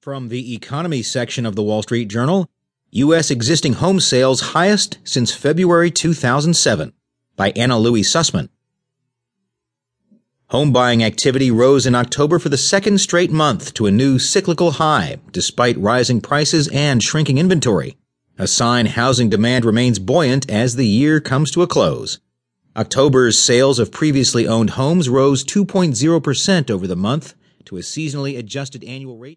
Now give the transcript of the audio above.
From the economy section of the Wall Street Journal, U.S. existing home sales highest since February 2007 by Anna Louie Sussman. Home buying activity rose in October for the second straight month to a new cyclical high, despite rising prices and shrinking inventory, a sign housing demand remains buoyant as the year comes to a close. October's sales of previously owned homes rose 2.0% over the month to a seasonally adjusted annual rate